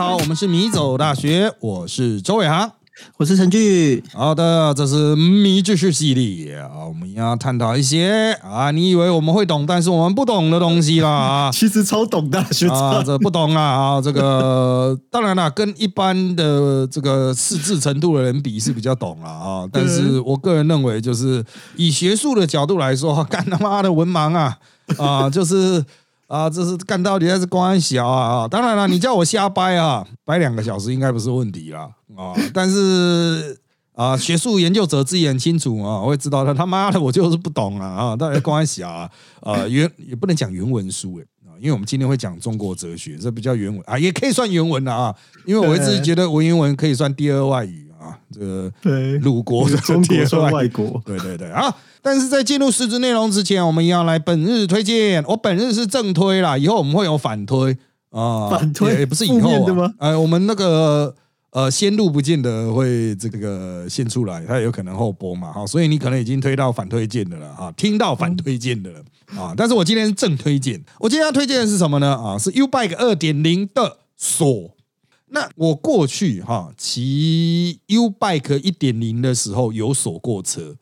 好，我们是米走大学，我是周伟航。我是陈俊，好的，这是迷知识系列啊，我们要探讨一些啊，你以为我们会懂，但是我们不懂的东西啦啊。其实超懂大，学啊，长。这不懂啊啊，这个 当然啦，跟一般的这个识字程度的人比是比较懂了啊，但是我个人认为，就是以学术的角度来说，干他妈的文盲啊啊，就是啊，这是干到底还是关小啊啊！当然了，你叫我瞎掰啊，掰两个小时应该不是问题啦啊，但是。啊，学术研究者自己很清楚啊，我会知道他他妈的我就是不懂啊啊，到底关小啊？啊，原也不能讲原文书诶啊，因为我们今天会讲中国哲学，这比较原文啊，也可以算原文的啊，因为我一直觉得文言文可以算第二外语啊，这个对鲁国的中国算外国，对对对啊！但是在进入实质内容之前，我们要来本日推荐。我本日是正推啦，以后我们会有反推啊，反推也也不是以后吗呃，我们那个呃先录不见得会这个先出来，它有可能后播嘛，哈，所以你可能已经推到反推荐的了啊，听到反推荐的了啊。但是我今天是正推荐，我今天要推荐的是什么呢？啊，是 U Bike 二点零的锁。那我过去哈骑 U Bike 一点零的时候有锁过车，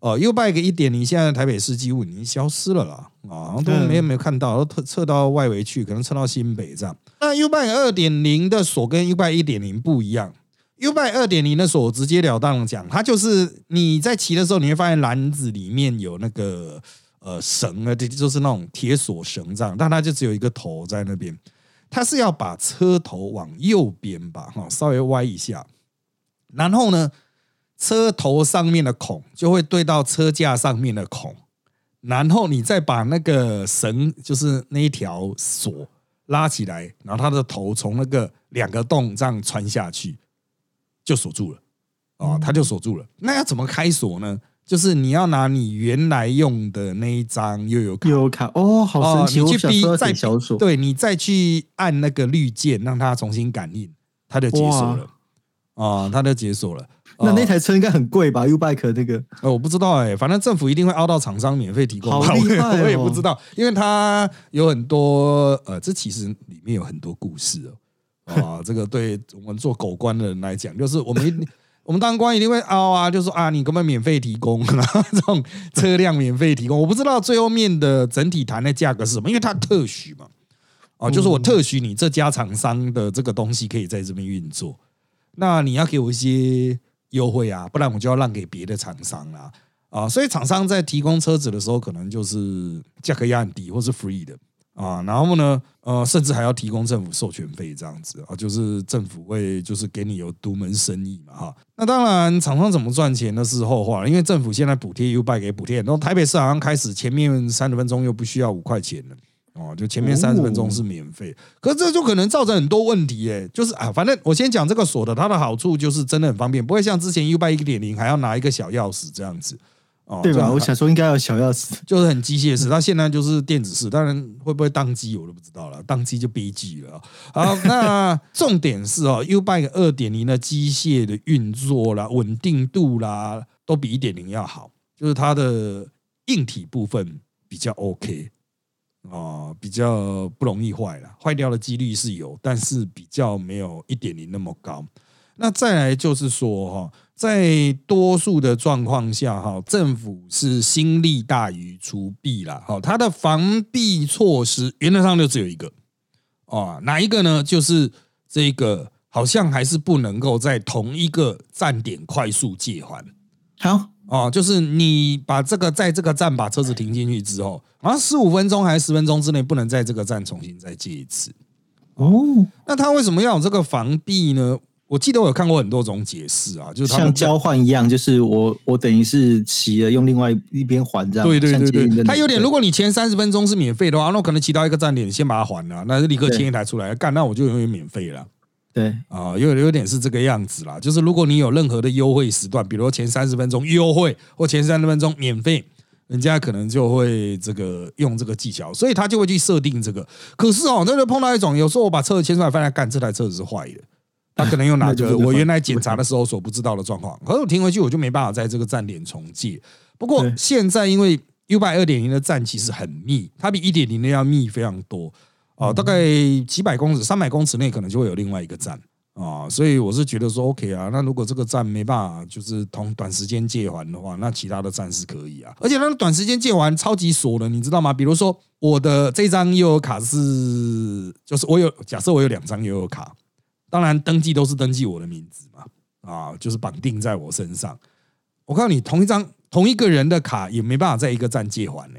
哦，U Bike 一点零现在台北市几乎已经消失了啦，啊，都没有没有看到，都撤撤到外围去，可能撤到新北这样。那 U Bike 二点零的锁跟 U Bike 一点零不一样，U Bike 二点零的锁直截了当的讲，它就是你在骑的时候，你会发现篮子里面有那个呃绳啊，这就是那种铁锁绳这样，但它就只有一个头在那边。它是要把车头往右边吧，哈，稍微歪一下，然后呢，车头上面的孔就会对到车架上面的孔，然后你再把那个绳，就是那一条锁拉起来，然后它的头从那个两个洞这样穿下去，就锁住了，哦，它就锁住了。那要怎么开锁呢？就是你要拿你原来用的那一张悠游卡，悠游卡哦，好神奇！你去逼再在小锁，对你再去按那个绿键，让它重新感应，它就解锁了。啊，它就解锁了。那那哦台车应该很贵吧？U Bike 那个呃，我不知道哎、反正政府一定会凹到厂商免费提供吧。好厉害哦我也我也不知道，因为它有很多呃，这其实里面有很多故事哦。啊，这个对我们做狗官的人来讲，就是我们一我们当官一定会凹啊，就说啊，你根本免费提供，然后这种车辆免费提供，我不知道最后面的整体谈的价格是什么，因为它特许嘛。哦，就是我特许你这家厂商的这个东西可以在这边运作，那你要给我一些优惠啊，不然我就要让给别的厂商啦。啊，所以厂商在提供车子的时候，可能就是价格压很低，或是 free 的啊。然后呢，呃，甚至还要提供政府授权费这样子啊，就是政府会就是给你有独门生意嘛哈。那当然，厂商怎么赚钱那是后话了，因为政府现在补贴 U 拜给补贴，然后台北市好像开始前面三十分钟又不需要五块钱了。哦，就前面三十分钟是免费，可是这就可能造成很多问题诶，就是啊，反正我先讲这个锁的，它的好处就是真的很方便，不会像之前 U 拜一点零还要拿一个小钥匙这样子，哦，对吧？我想说应该要有小钥匙，就是很机械式，它现在就是电子式，当然会不会宕机我都不知道了，宕机就悲剧了。好，那重点是哦，U Bike 二点零的机械的运作啦、稳定度啦，都比一点零要好，就是它的硬体部分比较 OK 哦，比较不容易坏了，坏掉的几率是有，但是比较没有一点零那么高。那再来就是说哈，在多数的状况下哈，政府是心力大于出弊啦。好，它的防弊措施原则上就只有一个哦，哪一个呢？就是这个好像还是不能够在同一个站点快速借还。好，哦，就是你把这个在这个站把车子停进去之后，好像十五分钟还是十分钟之内不能在这个站重新再借一次。哦，那他为什么要有这个防弊呢？我记得我有看过很多种解释啊，就是像交换一样，就是我我等于是骑了，用另外一边还这样。对对对对，像捷运的它有点，如果你前三十分钟是免费的话，那我可能骑到一个站点，先把它还了，那就立刻牵一台出来干，那我就永远免费了对啊，有有点是这个样子啦。就是如果你有任何的优惠时段，比如说前三十分钟优惠或前三十分钟免费，人家可能就会这个用这个技巧，所以他就会去设定这个。可是哦，那就碰到一种，有时候我把车子牵出来，发现干这台车子是坏的。他可能有哪那就是坏个我原来检查的时候所不知道的状况，可是我停回去我就没办法在这个站点重借。不过现在因为 U 拜二点零的站其实很密，它比一点零的要密非常多啊，大概几百公尺、三百公尺内可能就会有另外一个站啊，所以我是觉得说 OK 啊，那如果这个站没办法就是同短时间借还的话，那其他的站是可以啊，而且那个短时间借还超级锁的，你知道吗？比如说我的这张悠游卡是，就是我有假设我有两张悠游卡，当然登记都是登记我的名字嘛，啊，就是绑定在我身上。我告诉你，同一张同一个人的卡也没办法在一个站借还呢。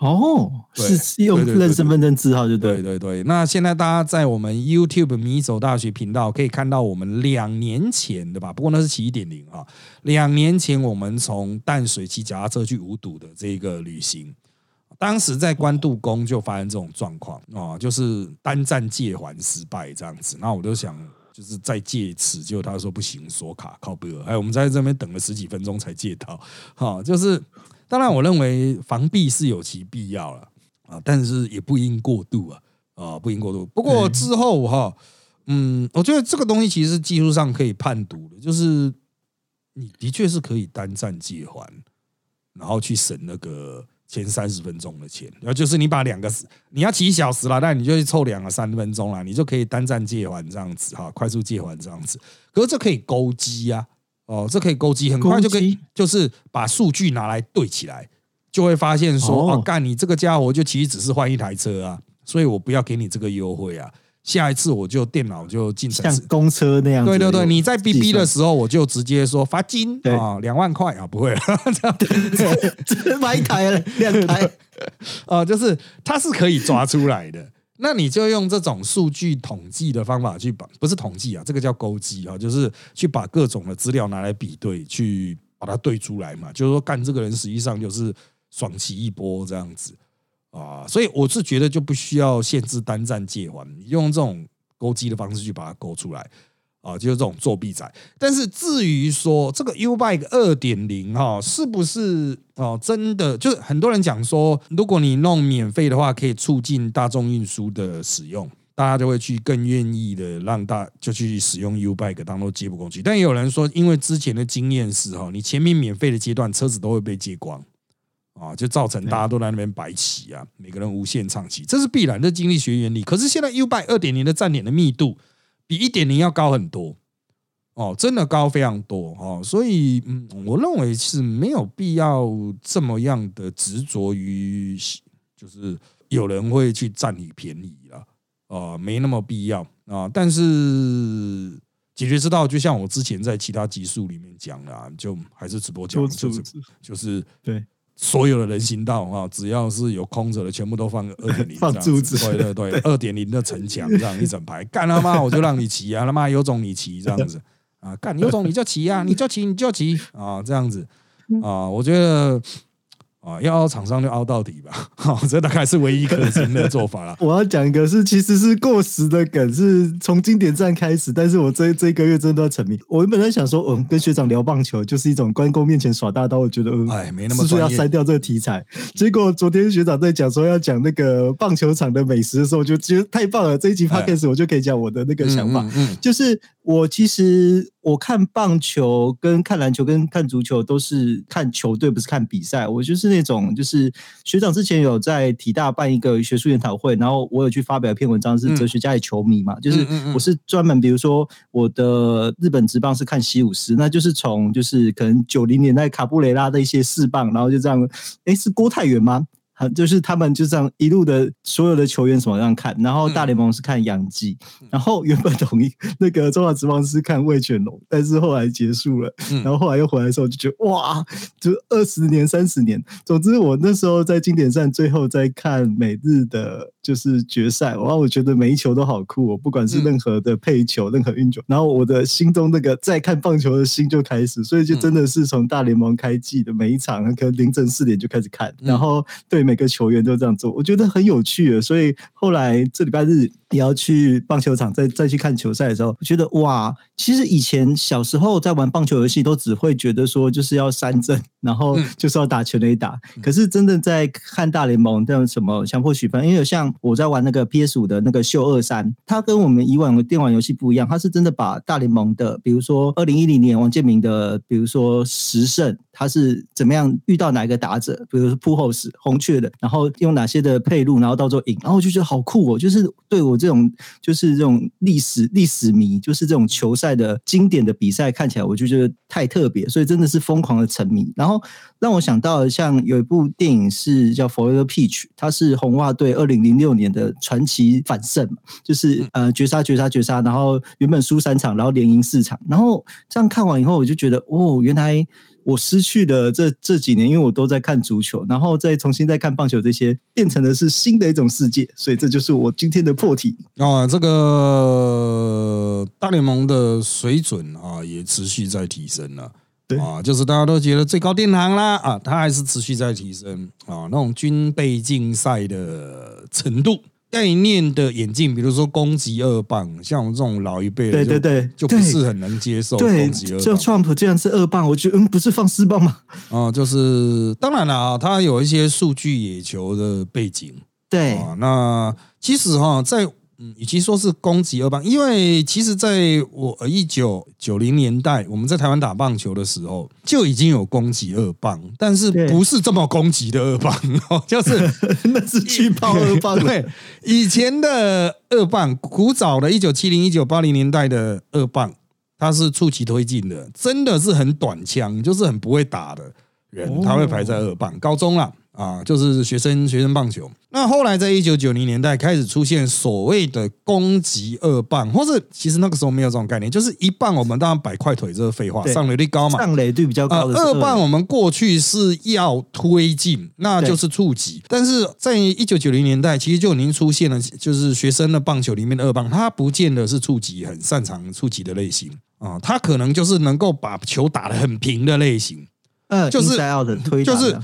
哦，是用对对对认身份证字号就对对。对对，那现在大家在我们 YouTube 米走大学频道可以看到我们两年前的吧，不过那是七点零啊，两年前我们从淡水骑脚踏车去五堵的这个旅行，当时在关渡宫就发生这种状况啊，就是单站借还失败这样子，那我就想。就是再借一次，结果他说不行，锁卡靠不了。哎，我们在这边等了十几分钟才借到。哈，就是当然，我认为防避是有其必要了啊，但是也不应过度啊啊，不应过度。不过之后哈，嗯，我觉得这个东西其实技术上可以判读的，就是你的确是可以单站借还，然后去省那个前三十分钟的钱，然后就是你把两个你要骑一小时啦，但你就去凑两个三分钟啦，你就可以单站借还这样子哈，快速借还这样子。可是这可以勾机啊，哦，这可以勾机，很快就可以，就是把数据拿来对起来，就会发现说，哦哦，干你这个家伙就其实只是换一台车啊，所以我不要给你这个优惠啊，下一次我就电脑就进。像公车那样子。对对对，你在逼逼的，时候，我就直接说罚金啊，两万块啊，不会了，这样这买一台了，两台。啊，就是它是可以抓出来的。那你就用这种数据统计的方法去把，不是统计啊，这个叫勾稽啊，就是去把各种的资料拿来比对，去把它对出来嘛。就是说，干这个人实际上就是爽骑一波这样子啊。所以我是觉得就不需要限制单站借还，用这种勾机的方式去把它勾出来。啊，就是这种作弊仔。但是至于说这个 U Bike 二点零哈，是不是哦真的？就是很多人讲说，如果你弄免费的话，可以促进大众运输的使用，大家就会去更愿意的让大就去使用 U Bike 当做接驳工具。但也有人说，因为之前的经验是哈，你前面免费的阶段车子都会被借光。啊，就造成大家都在那边白起啊，每个人无限唱起，这是必然的经济学原理。可是现在 U Bike 二点零的站点的密度比一点零要高很多，哦，真的高非常多哦，所以嗯，我认为是没有必要这么样的执着于，就是有人会去占你便宜了，啊，没那么必要啊。但是解决之道，就像我之前在其他集数里面讲的、啊，就还是直播讲，就是就是对。所有的人行道啊，只要是有空着的，全部都放个二点零，放柱子。对对对，二点零的城墙这样 一整排，干他妈我就让你骑啊，他妈有种你骑这样子。啊，干有种你就骑啊，你就骑你就骑。啊，这样子。啊，我觉得啊，要凹厂商就凹到底吧，好，这大概是唯一可行的做法了。我要讲一个是其实是过时的梗，是从经典战开始，但是我这这一个月真的要沉迷。我原本在想说，嗯，跟学长聊棒球就是一种关公面前耍大刀，我觉得嗯，哎，没那么是不是要删掉这个题材？结果昨天学长在讲说要讲那个棒球场的美食的时候，我就觉得太棒了。这一集哎 podcast 我就可以讲我的那个想法，嗯嗯嗯 就是我其实我看棒球、跟看篮球、跟看足球都是看球队，不是看比赛。我就是那种，就是学长之前有在体大办一个学术研讨会，然后我有去发表一篇文章，是哲学家与球迷嘛，就是我是专门，比如说我的日本职棒是看西武师，那就是从就是可能九零年代卡布雷拉的一些四棒，然后就这样，诶，是郭泰源吗？啊，就是他们就这样一路的所有的球员什么样看，然后大联盟是看洋基，然后原本统一那个中华职棒是看魏全龙，但是后来结束了，嗯。然后后来又回来的时候就觉得哇，就二十年、三十年，总之我那时候在经典赛最后在看美日的就是决赛，然后我觉得每一球都好酷哦，不管是任何的配球、任何运球，然后我的心中那个在看棒球的心就开始，所以就真的是从大联盟开季的每一场，可能凌晨四点就开始看，然后对每每个球员都这样做，我觉得很有趣的，所以后来这礼拜日也要去棒球场再再去看球赛的时候，我觉得哇，其实以前小时候在玩棒球游戏都只会觉得说就是要三振，然后就是要打全垒打。可是真的在看大联盟这样什么强迫取分，因为像我在玩那个 PS 五的那个秀二三，它跟我们以往的电玩游戏不一样，它是真的把大联盟的，比如说二零一零年王建民的，比如说十胜，他是怎么样遇到哪一个打者，比如说扑后史红雀的，然后用哪些的配路，然后到最后赢，然后我就觉得好酷哦，就是对我这种就是这种历史历史迷，就是这种球赛的经典的比赛看起来，我就觉得太特别，所以真的是疯狂的沉迷。然后让我想到像有一部电影是叫《Forever Peach》，它是红袜队二零零六年的传奇反胜，就是呃绝杀绝杀绝杀，然后原本输三场，然后连赢四场，然后这样看完以后，我就觉得哦，原来。我失去了这这几年，因为我都在看足球，然后再重新再看棒球，这些变成的是新的一种世界，所以这就是我今天的破题啊。这个大联盟的水准啊，也持续在提升了。对啊，就是大家都觉得最高殿堂啦啊，它还是持续在提升啊。那种军备竞赛的程度。概念的眼镜，比如说攻击二棒，像我们这种老一辈的，对对对，就不是很能接受攻击二棒。就 Trump 这样是二棒，我觉得嗯，不是放四棒吗？啊，就是当然了啊，他有一些数据野球的背景。对啊，那其实哈，在。嗯，与其说是攻击二棒，因为其实在我一九九零年代，我们在台湾打棒球的时候就已经有攻击二棒，但是不是这么攻击的二棒 哦，就是 那是巨炮二棒。对，以前的二棒，古早的一九七零、一九八零年代的二棒，它是触及推进的，真的是很短枪，就是很不会打的人，他会排在二棒。高中了。啊，就是学生学生棒球。那后来在一九九零年代开始出现所谓的攻击二棒，或是其实那个时候没有这种概念，就是一棒我们当然摆快腿，这是废话，上垒率高嘛，上垒率比较高。二棒我们过去是要推进，那就是触及。但是在一九九零年代，其实就已经出现了，就是学生的棒球里面的二棒，他不见得是触及很擅长触及的类型啊，他可能就是能够把球打得很平的类型，嗯，就是推，就是。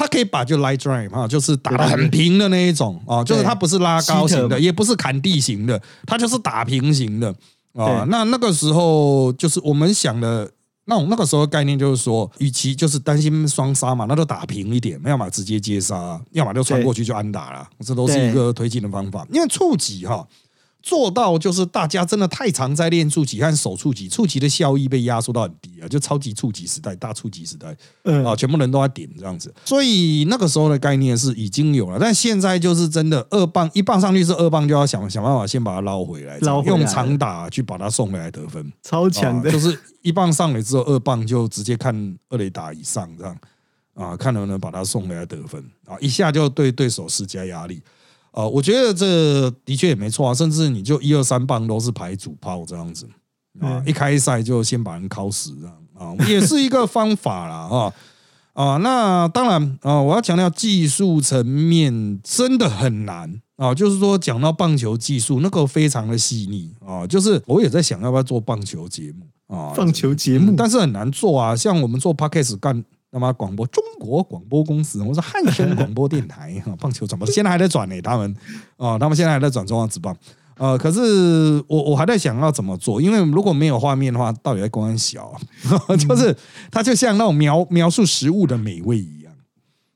他可以把就 light drive 啊，就是打的很平的那一种啊，就是它不是拉高型的，也不是砍地型的，它就是打平型的啊。那那个时候就是我们想的那种那个时候概念就是说，与其就是担心双杀嘛，那就打平一点，要么直接接杀，要么就穿过去就安打了，这都是一个推进的方法。因为触及哈。做到就是大家真的太常在练触及和手触及，触及的效益被压缩到很低啊，就超级触及时代、大触及时代，嗯啊，全部人都在点这样子。所以那个时候的概念是已经有了，但现在就是真的二棒一棒上去是二棒，就要想想办法先把它捞回来，用长打去把它送回来得分，超强的。就是一棒上来之后，二棒就直接看二垒打以上这样啊，看能不能把它送回来得分啊，一下就对对手施加压力。呃，我觉得这的确也没错啊，甚至你就一二三棒都是排主炮这样子啊，一开赛就先把人敲死这样啊，也是一个方法啦啊啊。那当然啊，我要强调技术层面真的很难啊，就是说讲到棒球技术那个非常的细腻啊，就是我也在想要不要做棒球节目啊，棒球节目，但是很难做啊，像我们做 podcast 干。那么广播中国广播公司，我说汉声广播电台哈，棒球转播现在还在转呢，他们哦，他们现在还在转中央职棒，呃，可是我我还在想要怎么做，因为如果没有画面的话，到底在公安小，就是它就像那种描描述食物的美味一样，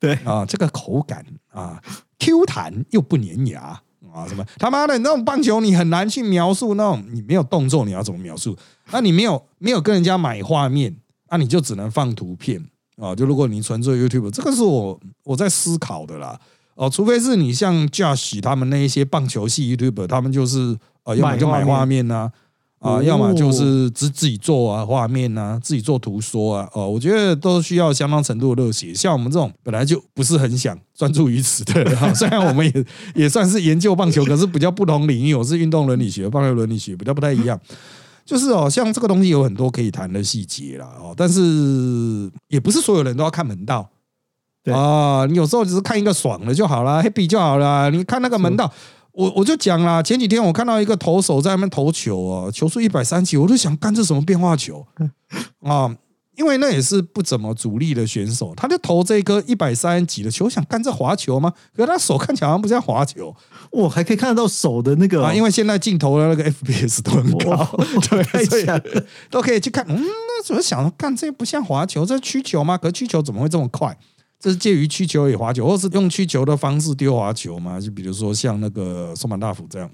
对。啊，这个口感啊，Q 弹又不粘牙啊，什么他妈的那种棒球你很难去描述那种你没有动作你要怎么描述？那你没有没有跟人家买画面，那你就只能放图片。啊，就如果你纯粹 YouTube，这个是我我在思考的啦。哦，除非是你像 Josh 他们那一些棒球系 YouTube，他们就是啊，要么就买画面呐，啊，要么就是自自己做啊画面呐，自己做图说啊。哦，我觉得都需要相当程度的热血。像我们这种本来就不是很想专注于此的，虽然我们也也算是研究棒球，可是比较不同领域。我是运动伦理学，棒球伦理学比较不太一样。就是哦，像这个东西有很多可以谈的细节啦，哦，但是也不是所有人都要看门道，啊，你有时候只是看一个爽的就好了，happy 就好了。你看那个门道，我我就讲啦，前几天我看到一个投手在那边投球哦，球速一百三七，我就想干这什么变化球啊？因为那也是不怎么主力的选手，他就投这颗一百三十几的球，想干这滑球吗？可是他手看起来好像不像滑球我，还可以看得到手的那个啊，因为现在镜头的那个 FPS 都很高，对，所以都可以去看。嗯，那怎么想干这不像滑球，这曲球吗？可曲球怎么会这么快？这是介于曲球与滑球，或是用曲球的方式丢滑球吗？就比如说像那个松坂大辅这样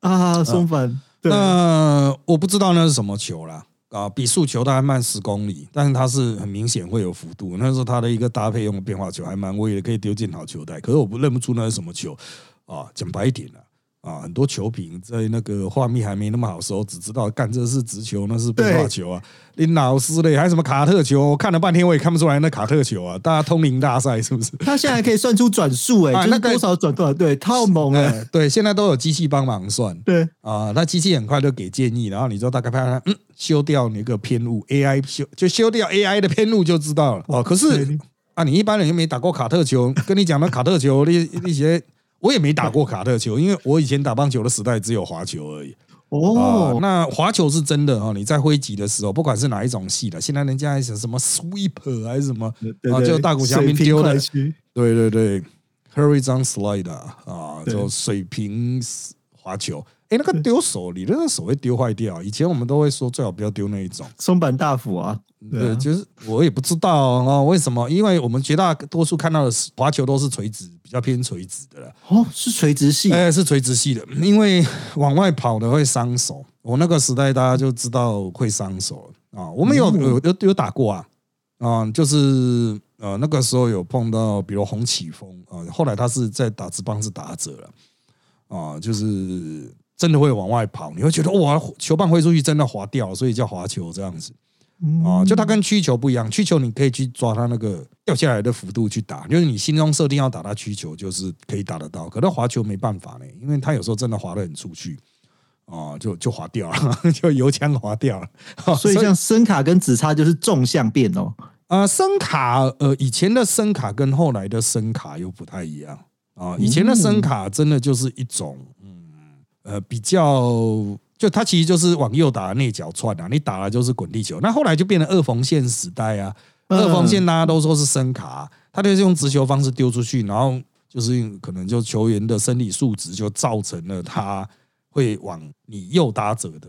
啊，松坂。那我不知道那是什么球啦。啊，比速球大概慢十公里，但是它是很明显会有幅度。那时候它的一个搭配用的变化球还蛮威的，可以丢进好球袋。可是我不认不出那是什么球啊，讲白一点了。啊，很多球评在那个画面还没那么好时候，只知道干这是直球，那是变化球啊。林老师嘞，还什么卡特球？我看了半天我也看不出来那卡特球啊。大家通灵大赛是不是？他现在可以算出转速哎，就是多少转多少，对，太猛哎。对，现在都有机器帮忙算。对啊，那机器很快就给建议，然后你就大概拍嗯，修掉那个偏误，AI 修就修掉 AI 的偏误就知道了。哦，可是啊，你一般人又没打过卡特球，跟你讲那卡特球那那些。我也没打过卡特球，因为我以前打棒球的时代只有滑球而已。哦，那滑球是真的哦，你在挥击的时候，不管是哪一种系的，现在人家还是什么 sweeper 还是什么啊，就大谷翔平丢的，对对对，Hurry on slide 啊，就水平滑球。哎，那个丢手里的那手会丢坏掉。以前我们都会说最好不要丢那一种松板大斧啊。对，就是我也不知道啊，为什么？因为我们绝大多数看到的滑球都是垂直，比较偏垂直的了。哦，是垂直系，哎，是垂直系的。因为往外跑的会伤手。我那个时代大家就知道会伤手啊。我们有有有有打过啊啊，就是呃那个时候有碰到，比如洪启峰啊，后来他是在打直棒是打者了啊，就是真的会往外跑，你会觉得哇，球棒挥出去真的滑掉，所以叫滑球这样子。啊，就它跟曲球不一样，曲球你可以去抓它那个掉下来的幅度去打，就是你心中设定要打它曲球，就是可以打得到。可是滑球没办法呢，因为它有时候真的滑得很出去，啊，就就滑掉了，就油枪滑掉了。所以像声卡跟紫叉就是纵向变哦。啊，声卡呃，以前的声卡跟后来的声卡又不太一样啊。以前的声卡真的就是一种嗯呃比较。就它其实就是往右打内角串啊，你打了就是滚地球。那后来就变成二缝线时代啊，二缝线大家都说是声卡，它就是用直球方式丢出去，然后就是可能就球员的生理素质就造成了他会往你右打者的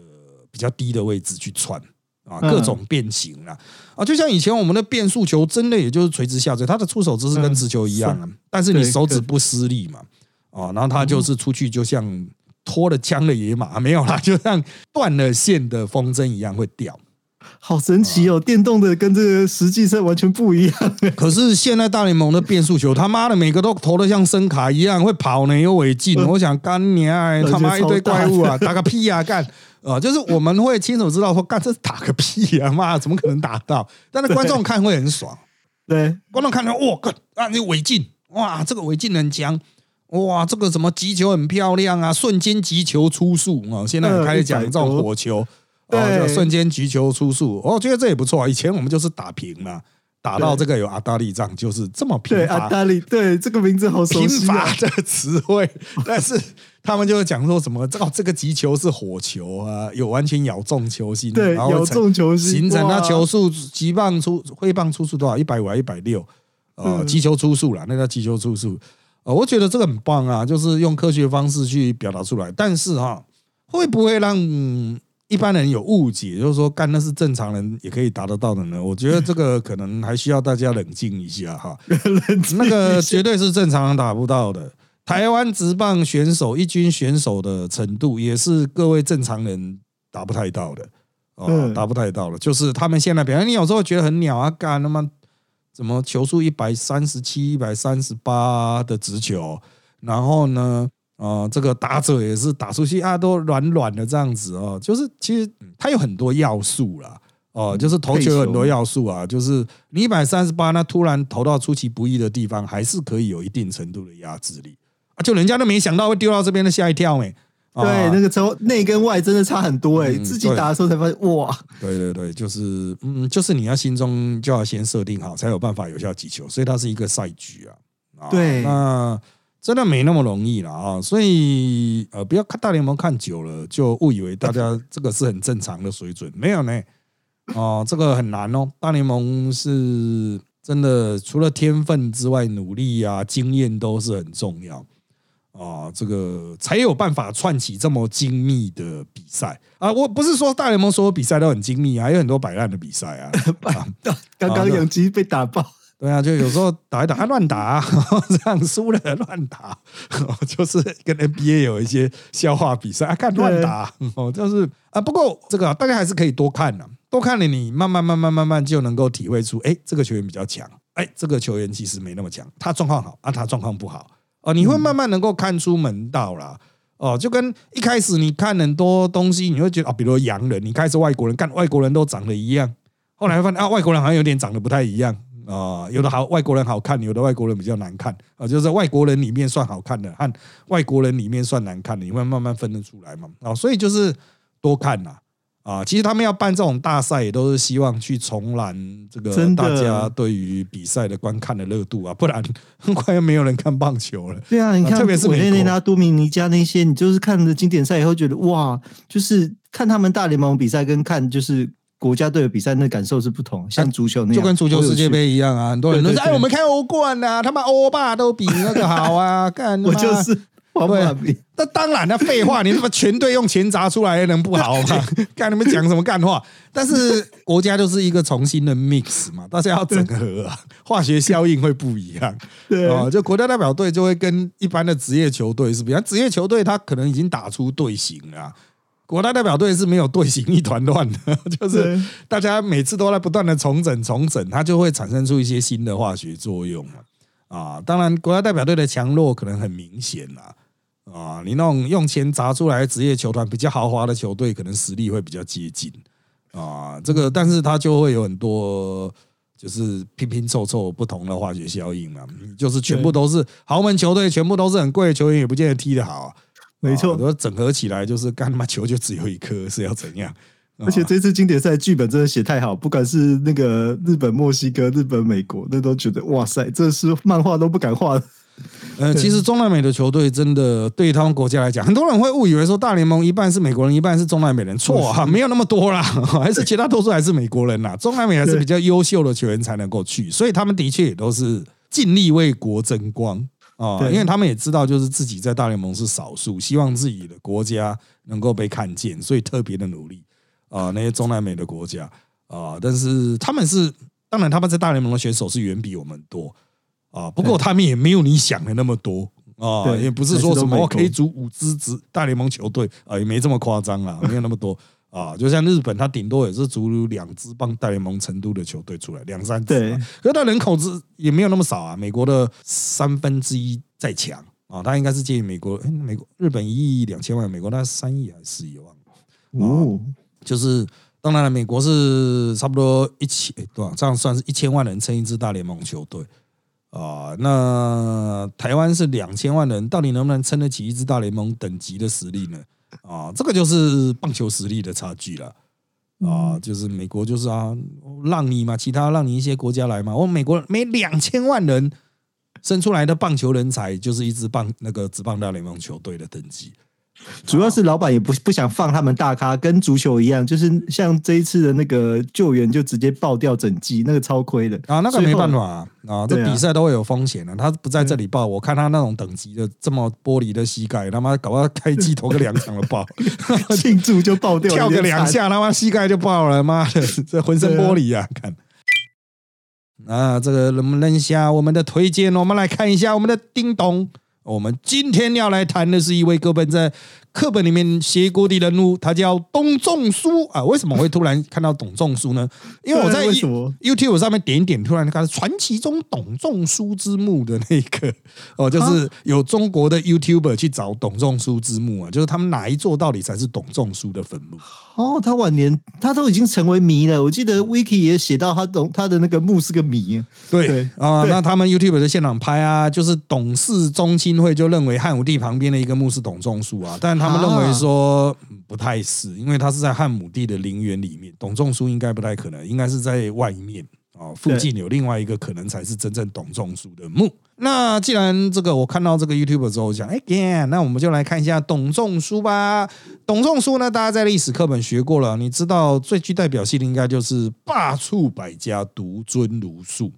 比较低的位置去窜啊，各种变形啊啊，就像以前我们的变速球，真的也就是垂直下坠，它的出手姿势跟直球一样啊，但是你手指不施力嘛啊，然后它就是出去就像。拖了枪的野马 没有啦，就像断了线的风筝一样会掉，好神奇哦！电动的跟这个实际上完全不一样。可是现在大联盟的变速球，他妈的每个都投的像声卡一样会跑呢，有违禁。我想干你啊，他妈一堆怪物啊，打个屁啊，干啊！就是我们会亲手知道说，干这是打个屁啊，妈怎么可能打到？但是观众看会很爽，对，观众看到哇，干啊，你违禁哇，这个违禁很强。哇，这个什么击球很漂亮啊！瞬间击球出速啊！现在开始讲这种火球，哦，瞬间击球出速，我觉得这也不错啊。以前我们就是打平嘛，打到这个有阿达利仗，就是这么平阿达利，对这个名字好熟悉啊。这个词汇，但是他们就会讲说什么，这这个击球是火球啊，有完全咬中球心，对，咬中球心，形成它球速击棒出挥棒出速多少？一百五还一百六？呃，击球出速啦，那叫击球出速。啊，我觉得这个很棒啊，就是用科学方式去表达出来。但是哈，会不会让一般人有误解？就是说，干那是正常人也可以达得到的呢？我觉得这个可能还需要大家冷静一下哈。那个绝对是正常人达不到的。台湾直棒选手一军选手的程度，也是各位正常人达不太到的哦，达不太到了。就是他们现在表现，你有时候觉得很鸟啊，干那么。怎么球速一百三十七、一百三十八的直球，然后呢，啊，这个打者也是打出去啊，都软软的这样子哦，就是其实它有很多要素啦，哦，就是投球有很多要素啊，就是你一百三十八，那突然投到出其不意的地方，还是可以有一定程度的压制力。啊，就人家都没想到会丢到这边的吓一跳没。对，那个时候内跟外真的差很多哎，自己打的时候才发现哇。对对对，就是嗯，就是你要心中就要先设定好，才有办法有效击球，所以它是一个赛局啊。对，那真的没那么容易了啊，所以呃，不要看大联盟看久了就误以为大家这个是很正常的水准，没有呢哦，这个很难哦。大联盟是真的，除了天分之外，努力啊、经验都是很重要啊。这个才有办法串起这么精密的比赛啊！我不是说大联盟所有比赛都很精密啊，还有很多摆烂的比赛啊。刚刚杨基被打爆。对啊，就有时候打一打乱打，这样输了乱打，就是跟 NBA 有一些消化比赛啊，看乱打哦，就是啊。不过这个大家还是可以多看的，多看了你慢慢慢慢慢慢就能够体会出，哎，这个球员比较强，哎，这个球员其实没那么强，他状况好啊，他状况不好哦，你会慢慢能够看出门道啦。哦，就跟一开始你看很多东西，你会觉得啊，比如洋人，你开始外国人看，外国人都长得一样，后来发现啊，外国人好像有点长得不太一样。啊，有的好外国人好看，有的外国人比较难看啊，就是外国人里面算好看的，和外国人里面算难看的，你会慢慢分得出来嘛？啊，所以就是多看呐，其实他们要办这种大赛，也都是希望去重燃这个大家对于比赛的观看的热度啊，不然很快又没有人看棒球了。对啊，你看，特别是委内瑞拉、多米尼加那些，你就是看了经典赛以后，觉得哇，就是看他们大联盟比赛跟看就是。国家队的比赛那感受是不同，像足球那样，就跟足球世界杯一样啊。很多人都说：“哎，我们看欧冠啊，他妈欧霸都比那个好啊！” 干，我就是对。那当然，那废话，你他妈全队用钱砸出来，能不好吗？看你们讲什么干话？但是国家就是一个重新的 mix 嘛，大家要整合啊，化学效应会不一样。对啊，就国家代表队就会跟一般的职业球队是不一样，职业球队他可能已经打出队形了。国家代表队是没有队形一团乱的，就是大家每次都在不断的重整重整，它就会产生出一些新的化学作用嘛。啊，当然国家代表队的强弱可能很明显啦。啊，你那种用钱砸出来职业球团比较豪华的球队，可能实力会比较接近啊。这个，但是他就会有很多就是拼拼凑凑不同的化学效应嘛。就是全部都是豪门球队，全部都是很贵的球员，也不见得踢得好。没错，说整合起来就是干他妈球就只有一颗，是要怎样？而且这次经典赛剧本真的写太好，不管是那个日本、墨西哥、日本、美国，那都觉得哇塞，这是漫画都不敢画。呃，其实中南美的球队真的对于他们国家来讲，很多人会误以为说大联盟一半是美国人，一半是中南美人，错哈，没有那么多啦，还是绝大多数还是美国人呐。中南美还是比较优秀的球员才能够去，所以他们的确也都是尽力为国争光。啊，因为他们也知道，就是自己在大联盟是少数，希望自己的国家能够被看见，所以特别的努力啊。那些中南美的国家啊，但是他们是，当然他们在大联盟的选手是远比我们多啊。不过他们也没有你想的那么多啊，也不是说什么可以组五支支大联盟球队啊，也没这么夸张啊，没有那么多。啊，就像日本，他顶多也是组两支帮大联盟成都的球队出来，两三支。对，可是他人口之也没有那么少啊，美国的三分之一再强啊，他应该是介于美国，哎，美国日本一亿两千万，美国那三亿还是四亿万？哦，就是当然了，美国是差不多一千，对吧？这样算是一千万人撑一支大联盟球队啊。那台湾是两千万人，到底能不能撑得起一支大联盟等级的实力呢？啊，这个就是棒球实力的差距了啊！就是美国就是啊，让你嘛，其他让你一些国家来嘛。我美国每两千万人生出来的棒球人才，就是一支棒那个职棒大联盟球队的等级。主要是老板也不不想放他们大咖，跟足球一样，就是像这一次的那个救援就直接爆掉整季，那个超亏的啊，那个没办法啊，这比赛都会有风险的。他不在这里爆，我看他那种等级的这么玻璃的膝盖，他妈搞到开机投个两场的爆，庆祝就爆掉，跳个两下他妈膝盖就爆了，妈的，这浑身玻璃啊！看啊，这个能不能下我们的推荐？我们来看一下我们的叮咚。我们今天要来谈的是一位哥本在课本里面写过的人物，他叫董仲舒啊。为什么会突然看到董仲舒呢？因为我在 YouTube 上面点一点，突然看到传奇中董仲舒之墓的那个 哦，就是有中国的 YouTuber 去找董仲舒之墓啊，就是他们哪一座到底才是董仲舒的坟墓？哦，他晚年他都已经成为谜了。我记得 Wiki 也写到他董他的那个墓是个谜。对啊，那他们 YouTube 的现场拍啊，就是董氏宗亲会就认为汉武帝旁边的一个墓是董仲舒啊，但他们认为说不太是，因为他是在汉武帝的陵园里面，董仲舒应该不太可能，应该是在外面哦，附近有另外一个可能才是真正董仲舒的墓。那既然这个我看到这个 YouTube 之后讲，哎，again，那我们就来看一下董仲舒吧。董仲舒呢，大家在历史课本学过了，你知道最具代表性的应该就是罢黜百家，独尊儒术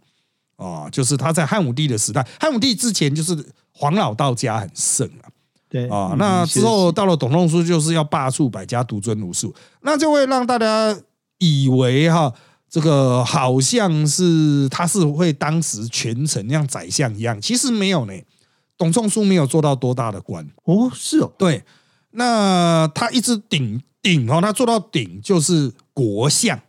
啊，就是他在汉武帝的时代，汉武帝之前就是黄老道家很盛啊。对啊，那之后到了董仲舒，就是要罢黜百家，独尊儒术，那就会让大家以为哈。这个好像是他是会当时权臣像宰相一样，其实没有呢。董仲舒没有做到多大的官哦，是哦，对。那他一直顶顶哦，他做到顶就是国相，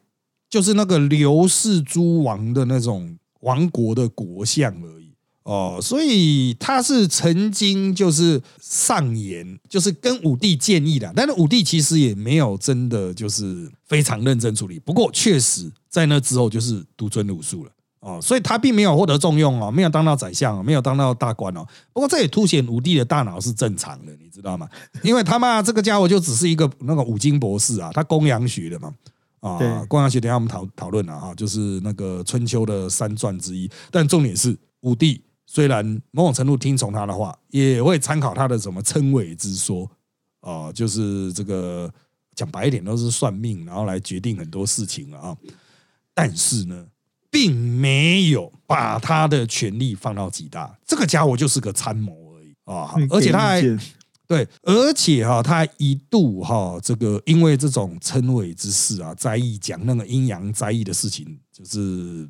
就是那个刘氏诸王的那种王国的国相而已。哦，所以他是曾经就是上言，就是跟武帝建议的，但是武帝其实也没有真的就是非常认真处理。不过确实在那之后就是独尊儒术了哦，所以他并没有获得重用哦，没有当到宰相，没有当到大官哦。不过这也凸显武帝的大脑是正常的，你知道吗？因为他妈这个家伙就只是一个那个五经博士啊，他公羊学的嘛啊，公羊学等下我们讨讨论了啊，就是那个春秋的三传之一，但重点是武帝。虽然某种程度听从他的话，也会参考他的什么称谓之说，哦，就是这个讲白一点都是算命，然后来决定很多事情了啊。但是呢，并没有把他的权力放到极大。这个家伙就是个参谋而已啊，而且他还对，而且哈，他一度哈，这个因为这种称谓之事啊，在意讲那个阴阳在意的事情，就是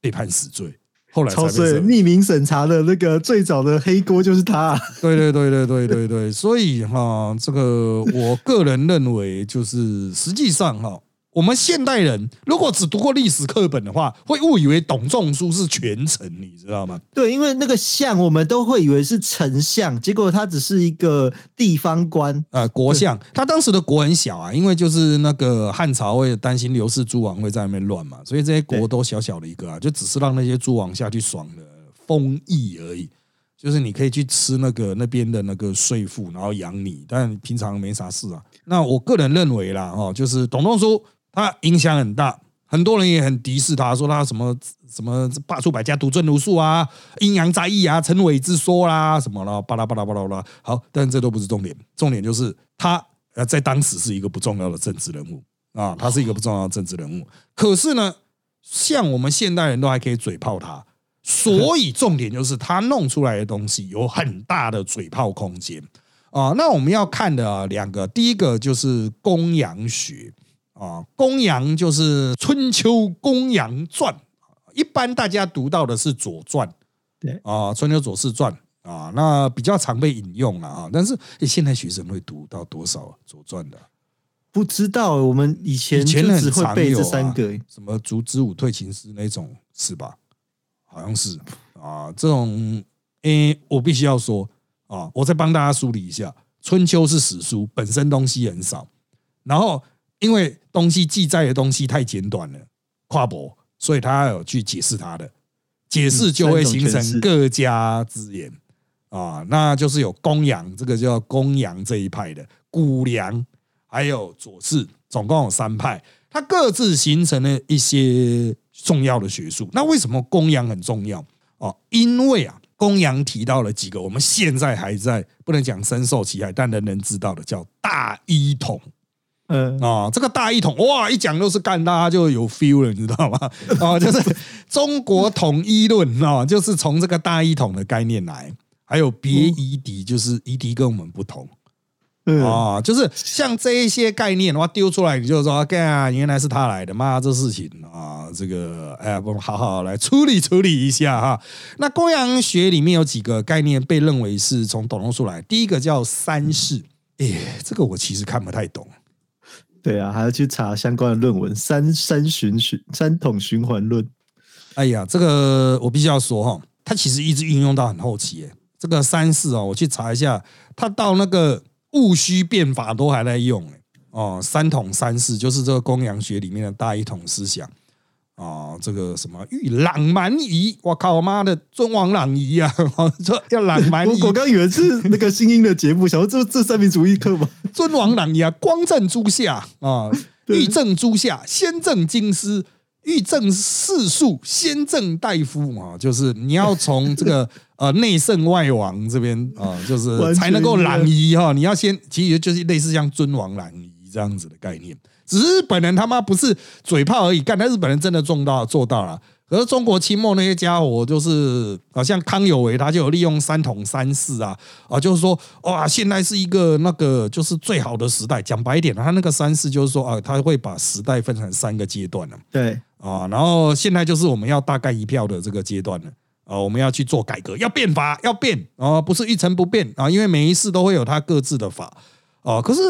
被判死罪。后来超水匿名审查的那个最早的黑锅就是他。对对对对对对对，所以哈，这个我个人认为就是实际上哈。我们现代人如果只读过历史课本的话，会误以为董仲舒是权臣，你知道吗？对，因为那个相我们都会以为是丞相，结果他只是一个地方官啊，国相。他当时的国很小啊，因为就是那个汉朝会担心刘氏诸王会在那边乱嘛，所以这些国都小小的一个啊，就只是让那些诸王下去爽的封邑而已，就是你可以去吃那个那边的那个税赋，然后养你，但平常没啥事啊。那我个人认为啦，哦，就是董仲舒。他影响很大，很多人也很敌视他，说他什么什么罢黜百家，独尊儒术啊，阴阳在意啊，陈伟之说啦，什么啦，巴拉巴拉巴拉巴拉。好，但这都不是重点，重点就是他呃在当时是一个不重要的政治人物啊，他是一个不重要的政治人物。可是呢，像我们现代人都还可以嘴炮他，所以重点就是他弄出来的东西有很大的嘴炮空间啊。那我们要看的两个，第一个就是公羊学。啊，公羊就是《春秋公羊传》，一般大家读到的是《左传》，对啊，《春秋左氏传》啊，那比较常被引用了啊。但是现在学生会读到多少《左传》的？不知道，我们以前以前只会背这三个，什么“烛之武退秦师”那种是吧？好像是啊，这种诶，我必须要说啊，我再帮大家梳理一下，《春秋》是史书，本身东西很少，然后。因为东西记载的东西太简短了，跨博，所以他有去解释它的解释，就会形成各家之言啊。那就是有公羊，这个叫公羊这一派的古梁，还有左氏，总共有三派，它各自形成了一些重要的学术。那为什么公羊很重要哦？因为啊，公羊提到了几个我们现在还在不能讲深受其害，但人人知道的，叫大一统。嗯啊，这个大一统哇，一讲都是干，大家就有 feel 了，你知道吗？哦，就是中国统一论啊，就是从这个大一统的概念来，还有别夷狄，就是夷狄跟我们不同嗯啊，就是像这一些概念的话丢出来，你就说干啊，原来是他来的，妈这事情啊，这个哎，我们好好来处理处理一下哈。那公羊学里面有几个概念被认为是从董仲舒来，第一个叫三世，哎，这个我其实看不太懂。对啊，还要去查相关的论文，三三循循三统循环论。哎呀，这个我必须要说哈，它其实一直运用到很后期。耶，这个三世哦，我去查一下，它到那个戊戌变法都还在用。哎，哦，三统三世就是这个公羊学里面的大一统思想。啊，这个什么欲朗蛮夷，我靠，我妈的尊王攘夷啊！说要朗蛮夷，我刚以为是那个新英的节目，想说这这三民主义课吗？尊王攘夷啊，光正诸夏啊，欲正诸夏，先正京师，欲正世庶，先正大夫嘛，就是你要从这个呃内圣外王这边啊，就是才能够攘夷哈。你要先，其实就是类似像尊王攘夷这样子的概念。只是日本人他妈不是嘴炮而已，干，但日本人真的做到做到了。可是中国清末那些家伙，就是好像康有为，他就有利用三统三世啊啊，就是说哇，现在是一个那个就是最好的时代。讲白一点，他那个三世就是说啊，他会把时代分成三个阶段了对，啊。然后现在就是我们要大概一票的这个阶段了啊，我们要去做改革，要变法，要变啊，不是一成不变啊，因为每一世都会有它各自的法啊。可是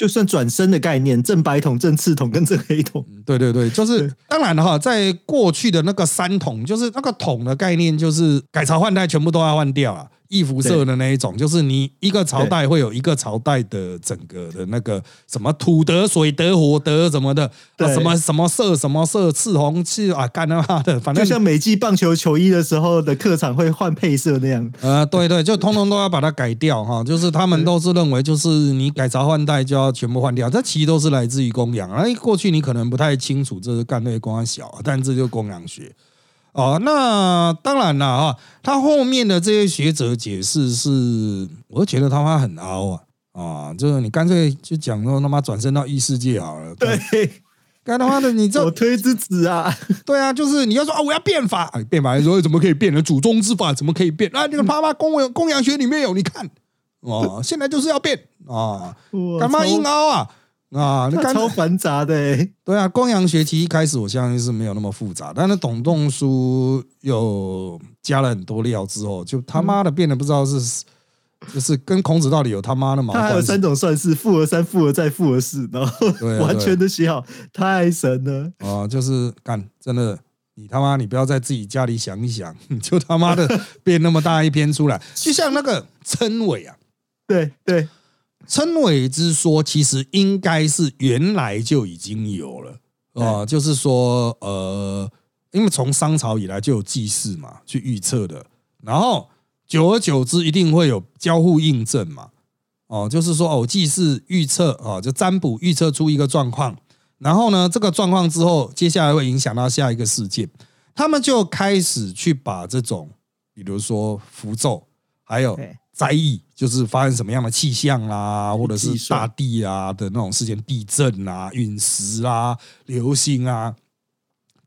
就算转身的概念，正白桶、正赤桶跟正黑桶，对对对，就是当然了哈，在过去的那个三桶，就是那个桶的概念，就是改朝换代全部都要换掉啊。易服色的那一种，就是你一个朝代会有一个朝代的整个的那个什么土德、水德、火德什么的，啊什么什么色、什么色、赤红赤啊，干他妈的，反正就像美季棒球球衣的时候的客场会换配色那样。呃，对对，就通通都要把它改掉哈，就是他们都是认为，就是你改朝换代就要全部换掉，这其实都是来自于公羊。哎，过去你可能不太清楚这是干那些公羊小，但这就是公羊学。哦，那当然了啊，他后面的这些学者解释是，我觉得他妈很凹啊啊，就是你干脆就讲说他妈转身到异世界好了，干，对，干他妈的你这我推之子啊，对啊，就是你要说啊，我要变法，哎变法的时候怎么可以变呢？祖宗之法怎么可以变？啊，那个他妈公公羊学里面有，你看哦，现在就是要变啊，哇干嘛硬凹啊？啊，那超繁杂的欸，对啊，公羊学期一开始我相信是没有那么复杂，但是董仲舒又加了很多料之后，就他妈的变得不知道是。就是跟孔子到底有他妈的毛关系它还有三？种算式：复合三、复合再、复合四，然后完全的写好，太神了。啊、就是干，真的，你他妈，你不要在自己家里想一想，你 就他妈的变那么大一篇出来，就像那个称谓啊，对对，称谓之说，其实应该是原来就已经有了。啊、就是说，呃，因为从商朝以来就有祭祀嘛，去预测的，然后久而久之一定会有交互印证嘛，哦，就是说哦，祭祀预测哦，就占卜预测出一个状况，然后呢，这个状况之后，接下来会影响到下一个事件，他们就开始去把这种，比如说符咒，还有对。灾异，就是发生什么样的气象啦，或者是大地啊的那种事件，地震啊、陨石啊、流星啊，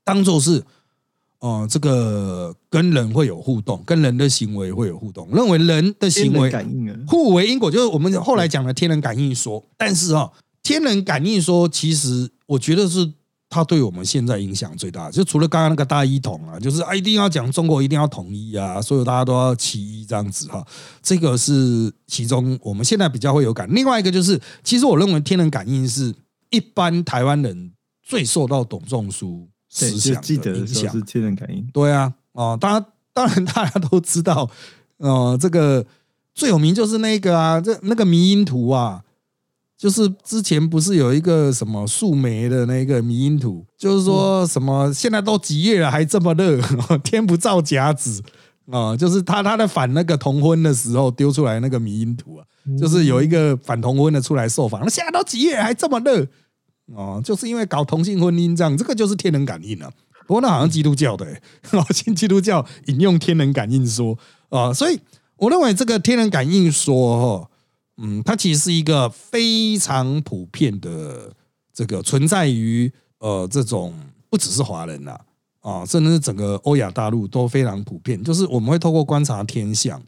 当做是。哦、这个跟人会有互动，跟人的行为会有互动，认为人的行为感应啊，互为因果，就是我们后来讲的天人感应说。但是啊、天人感应说，其实我觉得是它对我们现在影响最大。就除了刚刚那个大一统啊，就是啊一定要讲中国一定要统一啊，所有大家都要齐一这样子哈、这个是其中我们现在比较会有感。另外一个就是，其实我认为天人感应是一般台湾人最受到董仲舒对，思想就记得影响是。天人感应。对啊，哦，当然，当然大家都知道，哦，这个最有名就是那个啊，这那个迷因图啊，就是之前不是有一个什么树莓的那个迷因图，就是说什么现在都几月了还这么热，天不造甲子啊、就是他他在反那个同婚的时候丢出来那个迷因图啊，就是有一个反同婚的出来受访，那现在都几月了还这么热哦，就是因为搞同性婚姻这样，这个就是天人感应啊。不过那好像基督教的、欸，哦，信基督教引用天人感应说啊、所以我认为这个天人感应说，哈，嗯，它其实是一个非常普遍的这个存在于呃这种不只是华人呐啊，甚至是整个欧亚大陆都非常普遍，就是我们会透过观察天象，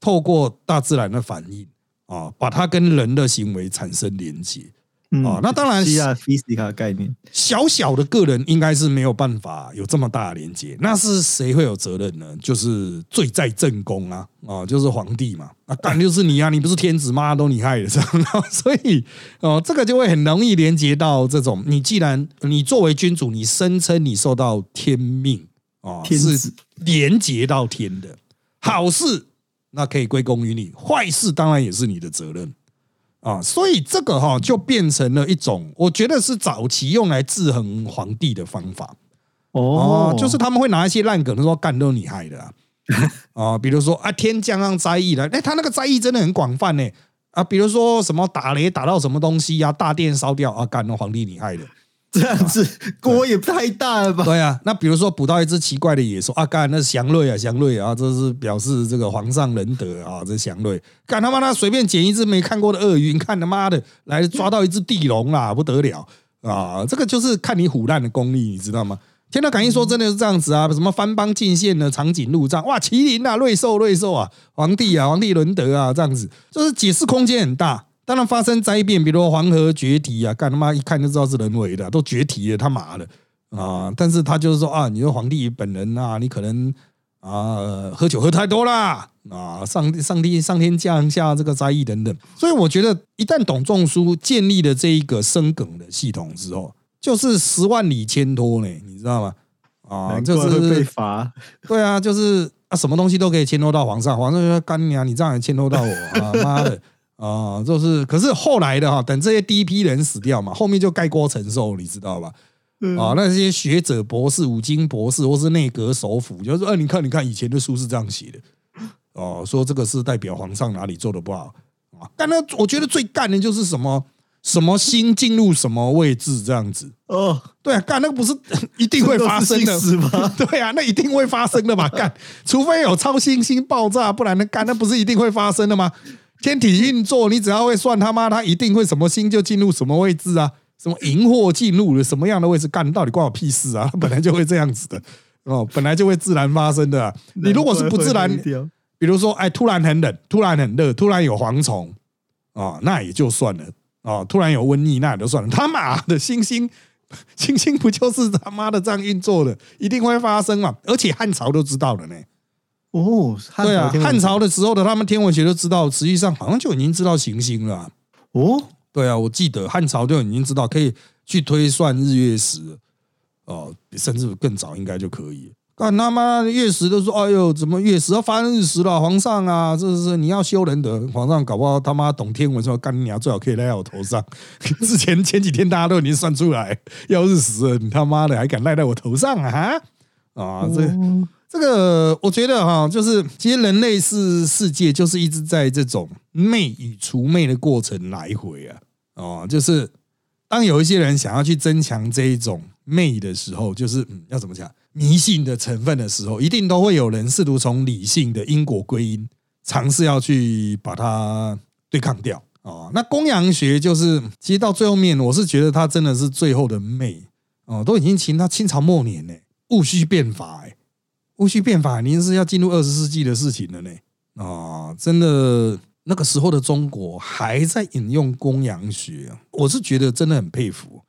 透过大自然的反应啊，把它跟人的行为产生连接。嗯哦那当然希腊 physics 的概念，小小的个人应该是没有办法有这么大的连接，那是谁会有责任呢？就是罪在正宫啊，哦，就是皇帝嘛，啊，干就是你啊，你不是天子妈都你害的这样，所以哦，这个就会很容易连接到这种，你既然你作为君主，你声称你受到天命啊，是连接到天的好事，那可以归功于你；坏事当然也是你的责任。啊，所以这个哈、就变成了一种，我觉得是早期用来制衡皇帝的方法。哦。哦，就是他们会拿一些烂梗说干都是你害的啊，啊，比如说啊天降上灾异了，哎，他那个灾异真的很广泛呢。啊，比如说什么打雷打到什么东西呀、大殿烧掉啊，干都皇帝你害的 这样子锅也太大了吧？对啊，那比如说捕到一只奇怪的野兽啊，干那是祥瑞啊，祥瑞啊，这是表示这个皇上仁德啊，这祥瑞。干他妈的随便捡一只没看过的鳄鱼，你看他妈的来抓到一只地龙啦，不得了啊！这个就是看你虎烂的功力，你知道吗？天道感应说真的是这样子啊，什么番邦进献的长颈鹿杖，哇，麒麟啊，瑞兽瑞兽啊，皇帝啊，皇帝伦德啊，这样子，就是解释空间很大。当然发生灾变，比如黄河决堤啊，干他妈一看就知道是人为的，都决堤了，他妈的啊！但是他就是说啊，你说皇帝本人啊，你可能啊喝酒喝太多啦啊，上上帝上天降下这个灾异等等。所以我觉得，一旦董仲舒建立了这一个生梗的系统之后，就是十万里牵拖呢，你知道吗？啊，就是被罚。对啊，就是啊，什么东西都可以牵拖到皇上，皇上就说干娘，你这样也牵拖到我啊，妈的！啊，就是，可是后来的哈，等这些第一批人死掉嘛，后面就盖锅承受，你知道吧？啊，那些学者、博士、五金博士或是内阁首辅，就说，哎，你看，你看，以前的书是这样写的，哦，说这个是代表皇上哪里做的不好啊？但那我觉得最干的就是什么什么星进入什么位置这样子哦，对啊，干那个不是一定会发生的 吗？对啊，那一定会发生的嘛，干，除非有超新星爆炸，不然那干那不是一定会发生的吗？天体运作，你只要会算他妈，他一定会什么星就进入什么位置啊？什么荧惑进入了什么样的位置？干到底关我屁事啊？本来就会这样子的哦，本来就会自然发生的。你如果是不自然，比如说哎，突然很冷，突然很热，突然有蝗虫啊，那也就算了啊。突然有瘟疫，那也就算了。他妈的，星星星星不就是他妈的这样运作的？一定会发生嘛？而且汉朝都知道了呢。哦，对啊，汉朝的时候的他们天文学都知道，实际上好像就已经知道行星了。哦，对啊，我记得汉朝就已经知道可以去推算日月食，哦，甚至更早应该就可以。干他妈月食都说，哎呦，怎么月食要发生日食了？皇上啊，这是你要修仁德，皇上搞不好他妈懂天文，说干你娘最好可以赖在我头上。之前前几天大家都已经算出来要日食了，你他妈的还敢赖在我头上啊？啊，这。这个我觉得哈，就是其实人类是世界，就是一直在这种媚与除媚的过程来回啊。哦，就是当有一些人想要去增强这一种媚的时候，就是嗯，要怎么讲迷信的成分的时候，一定都会有人试图从理性的因果归因，尝试要去把它对抗掉。哦，那公羊学就是，其实到最后面，我是觉得它真的是最后的媚哦，都已经秦到清朝末年呢，戊戌变法哎。戊戌变法，您是要进入二十世纪的事情了呢？啊，真的，那个时候的中国还在引用公羊学，我是觉得真的很佩服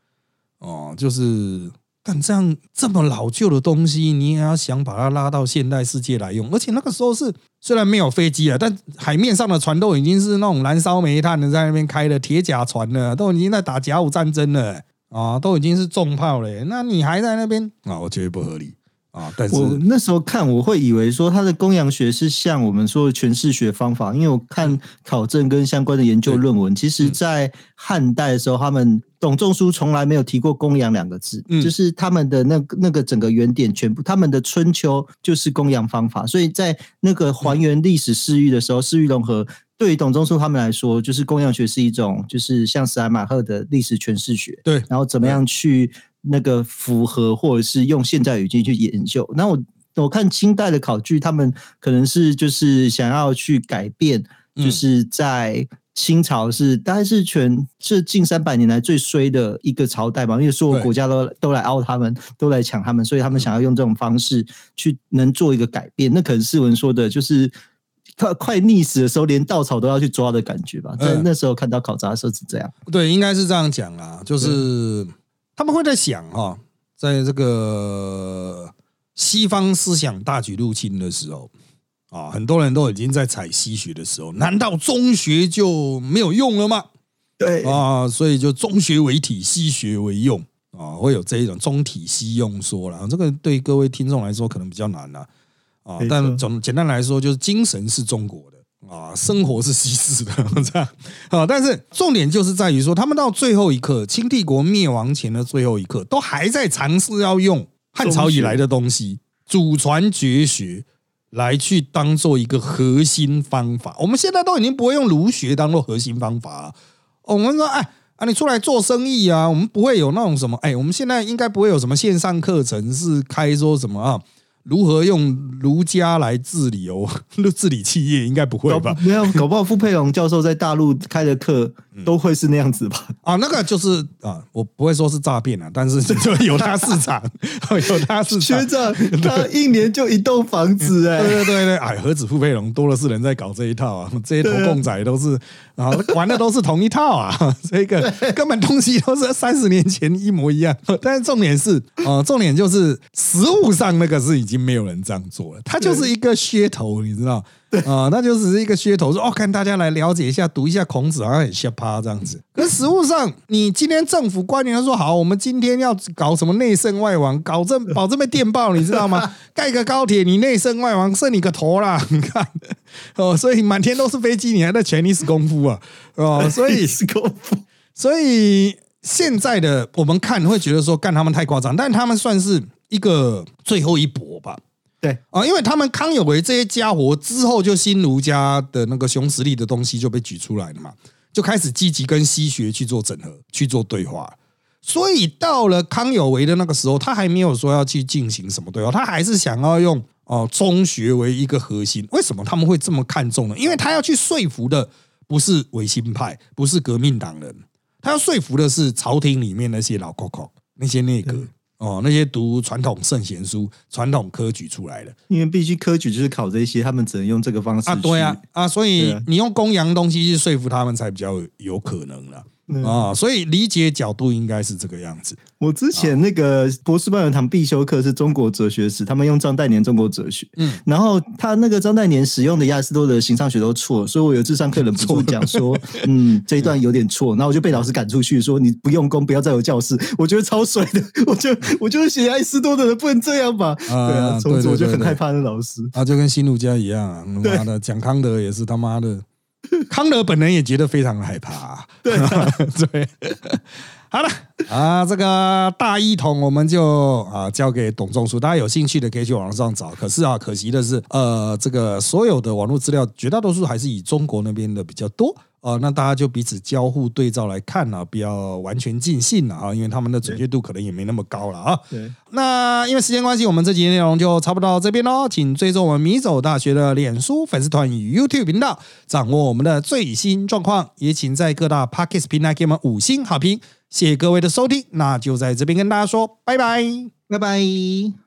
哦。就是但这样这么老旧的东西，你也要想把它拉到现代世界来用，而且那个时候是虽然没有飞机啊，但海面上的船都已经是那种燃烧煤炭的，在那边开的铁甲船了，都已经在打甲午战争了啊，都已经是重炮了，那你还在那边啊？我觉得不合理。啊！但是我那时候看，我会以为说他的公羊学是像我们说的诠释学方法，因为我看考证跟相关的研究论文，其实在汉代的时候，他们董仲舒从来没有提过公羊两个字，就是他们的那那个整个原点全部，他们的春秋就是公羊方法，所以在那个还原历史世域的时候，世域融合对于董仲舒他们来说，就是公羊学是一种就是像史莱马赫的历史诠释学，对，然后怎么样去。那个符合，或者是用现在语境去研究。那我我看清代的考据，他们可能是就是想要去改变，就是在清朝是大概是全这近三百年来最衰的一个朝代嘛，因为所有国家都都来凹他们，都来抢他们，所以他们想要用这种方式去能做一个改变。那可能世文说的就是快快溺死的时候，连稻草都要去抓的感觉吧？在那时候看到考察的时候是这样，对，应该是这样讲啊，就是。他们会在想哈，在这个西方思想大举入侵的时候啊，很多人都已经在采西学的时候，难道中学就没有用了吗？对啊，所以就中学为体，西学为用啊，会有这一种中体西用说了。这个对各位听众来说可能比较难了啊，但总简单来说，就是精神是中国的。啊，生活是西式的 这样啊，但是重点就是在于说，他们到最后一刻，清帝国灭亡前的最后一刻，都还在尝试要用汉朝以来的东西，祖传绝学来去当做一个核心方法。我们现在都已经不会用儒学当做核心方法，我们说，哎啊，你出来做生意啊，我们不会有那种什么，哎，我们现在应该不会有什么线上课程是开说什么啊。如何用儒家来治理哦？治理企业应该不会吧？没有，搞不好傅佩荣教授在大陆开的课都会是那样子吧？啊，那个就是啊，我不会说是诈骗啊，但是就有他市场，有他市场。学长，他一年就一栋房子哎，对对对对，哎，何止傅佩荣，多的是人在搞这一套啊，这些头共仔都是啊，玩的都是同一套啊，这个根本东西都是三十年前一模一样。但是重点是啊，重点就是实物上那个是已经没有人这样做了，它就是一个噱头，你知道。啊，那就只是一个噱头，说哦，看大家来了解一下，读一下孔子，好像很吓趴这样子。可实物上，你今天政府官员说好，我们今天要搞什么内圣外王，搞这保证被电报，你知道吗？盖个高铁，你内圣外王剩你个头啦！你看哦，所以满天都是飞机，你还在全力是功夫啊？哦，所以是功夫。所以现在的我们看会觉得说，干他们太夸张，但他们算是一个最后一搏吧。对啊，因为他们康有为这些家伙之后，就新儒家的那个熊实力的东西就被举出来了嘛，就开始积极跟西学去做整合、去做对话。所以到了康有为的那个时候，他还没有说要去进行什么对话，他还是想要用哦中学为一个核心。为什么他们会这么看重呢？因为他要去说服的不是维新派，不是革命党人，他要说服的是朝廷里面那些老 COCO 那些内阁。哦，那些读传统圣贤书、传统科举出来的，因为必须科举就是考这些，他们只能用这个方式啊。对啊，啊，所以你用公羊东西去说服他们，才比较有可能了。啊，所以理解角度应该是这个样子。我之前那个博士班有堂必修课是中国哲学史，他们用张岱年中国哲学，嗯，然后他那个张岱年使用的亚里士多德形上学都错，所以我有次上课忍不住讲说，嗯，这一段有点错，然后我就被老师赶出去，说你不用功，不要再有教室。我觉得超水的，我就我就是写亚里士多德的，不能这样吧？对啊，从此我就很害怕那老师。啊，就跟新儒家一样啊，妈的，讲康德也是他妈的。康德本人也觉得非常的害怕，对 对，好了啊，这个大一统我们就啊交给董仲舒，大家有兴趣的可以去网上找。可是啊，可惜的是，呃，这个所有的网络资料绝大多数还是以中国那边的比较多。哦，那大家就彼此交互对照来看呢，不要完全尽信了啊，因为他们的准确度可能也没那么高了啊。对，那因为时间关系，我们这集内容就差不多到这边喽。请追踪我们米走大学的脸书粉丝团与 YouTube 频道，掌握我们的最新状况。也请在各大 Podcast 平台给我们五星好评。谢谢各位的收听，那就在这边跟大家说拜拜，拜拜。